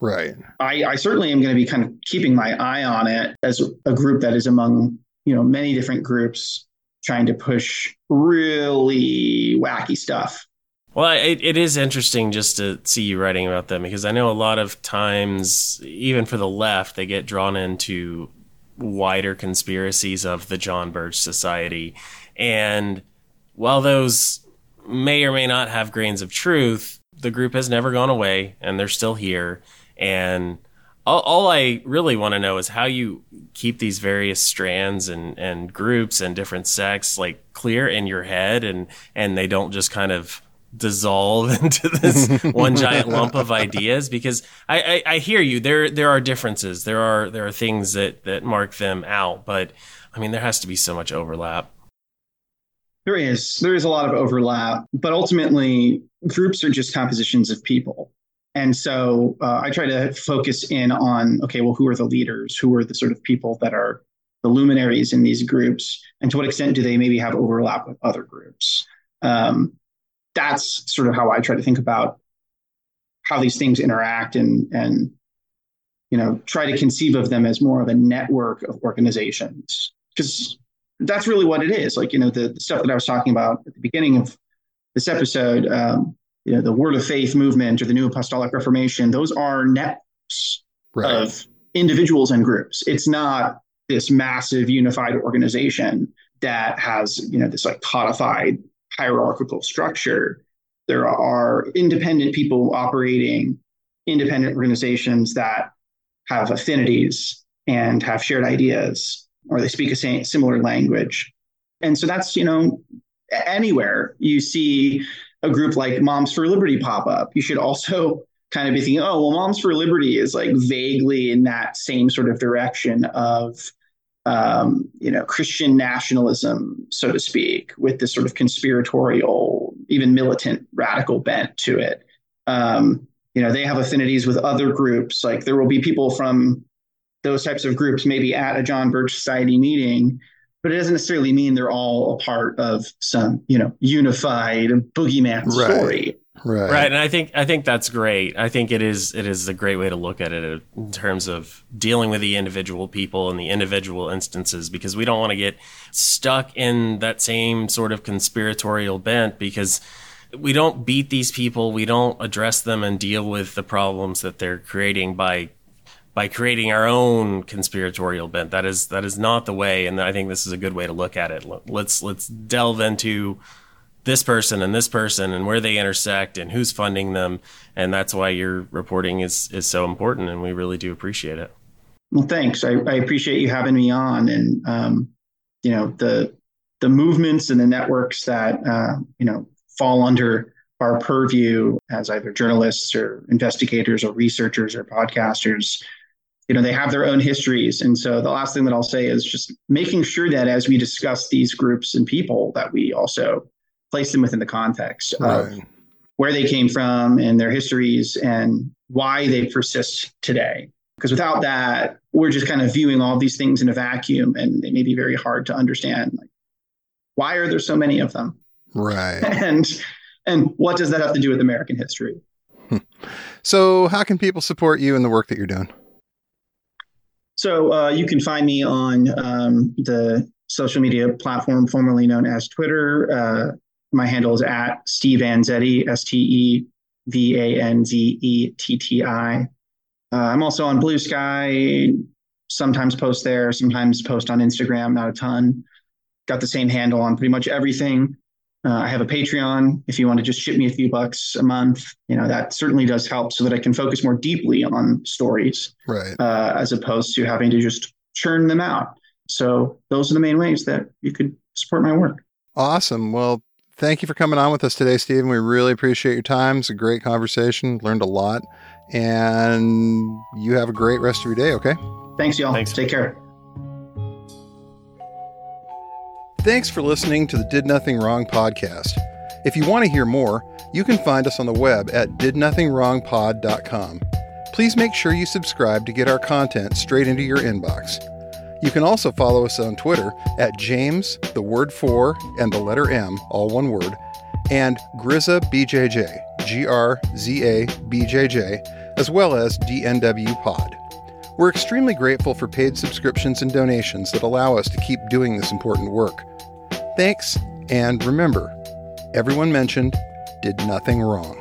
Right. I, I certainly am going to be kind of keeping my eye on it as a group that is among you know many different groups trying to push really wacky stuff. Well, it, it is interesting just to see you writing about them because I know a lot of times, even for the left, they get drawn into wider conspiracies of the John Birch Society. And while those may or may not have grains of truth, the group has never gone away and they're still here. And all, all I really want to know is how you keep these various strands and, and groups and different sects like clear in your head and, and they don't just kind of dissolve into this one giant lump of ideas because I, I, I, hear you there there are differences there are there are things that that mark them out but I mean there has to be so much overlap. There is there is a lot of overlap but ultimately groups are just compositions of people and so uh, I try to focus in on okay well who are the leaders? Who are the sort of people that are the luminaries in these groups? And to what extent do they maybe have overlap with other groups? Um, that's sort of how I try to think about how these things interact and and you know try to conceive of them as more of a network of organizations. Because that's really what it is. Like you know the, the, stuff that i was talking about at the beginning of this episode um, you know the word of faith movement or the new apostolic reformation those are networks right. of individuals and groups it's not this massive unified organization that has you know this like codified hierarchical structure. There are independent people operating independent organizations that have affinities and have shared ideas, or they speak a similar language. And so that's, you know, anywhere you see a group like Moms for Liberty pop up, you should also kind of be thinking, oh, well, Moms for Liberty is like vaguely in that same sort of direction of um, you know, Christian nationalism, so to speak, with this sort of conspiratorial, even militant, radical bent to it. Um, you know, they have affinities with other groups. Like there will be people from those types of groups maybe at a John Birch Society meeting, but it doesn't necessarily mean they're all a part of some, you know, unified boogeyman right. story. Right. Right. And I think I think that's great. I think it is it is a great way to look at it uh, in terms of dealing with the individual people and the individual instances because we don't want to get stuck in that same sort of conspiratorial bent because we don't beat these people, we don't address them and deal with the problems that they're creating by by creating our own conspiratorial bent. That is that is not the way and I think this is a good way to look at it. Let's let's delve into this person and this person and where they intersect and who's funding them. And that's why your reporting is, is so important. And we really do appreciate it. Well, thanks. I, I appreciate you having me on and, um, you know, the, the movements and the networks that, uh, you know, fall under our purview as either journalists or investigators or researchers or podcasters, you know, they have their own histories. And so the last thing that I'll say is just making sure that as we discuss these groups and people that we also place them within the context right. of where they came from and their histories and why they persist today. Because without that, we're just kind of viewing all these things in a vacuum and it may be very hard to understand. Like, why are there so many of them? Right. and and what does that have to do with American history? Hmm. So, how can people support you in the work that you're doing? So, uh, you can find me on um, the social media platform formerly known as Twitter. Uh, my handle is at Steve Vanzetti, S T E V A N Z E T T I. Uh, I'm also on Blue Sky, sometimes post there, sometimes post on Instagram, not a ton. Got the same handle on pretty much everything. Uh, I have a Patreon. If you want to just ship me a few bucks a month, you know that certainly does help, so that I can focus more deeply on stories, right? Uh, as opposed to having to just churn them out. So those are the main ways that you could support my work. Awesome. Well, thank you for coming on with us today, Steven. We really appreciate your time. It's a great conversation. Learned a lot. And you have a great rest of your day, okay? Thanks, y'all. Thanks. Take care. Thanks for listening to the Did Nothing Wrong podcast. If you want to hear more, you can find us on the web at didnothingwrongpod.com. Please make sure you subscribe to get our content straight into your inbox. You can also follow us on Twitter at James, the word for, and the letter M, all one word, and Grizza BJJ, G R Z A B J J, as well as DNW Pod. We're extremely grateful for paid subscriptions and donations that allow us to keep doing this important work. Thanks, and remember, everyone mentioned did nothing wrong.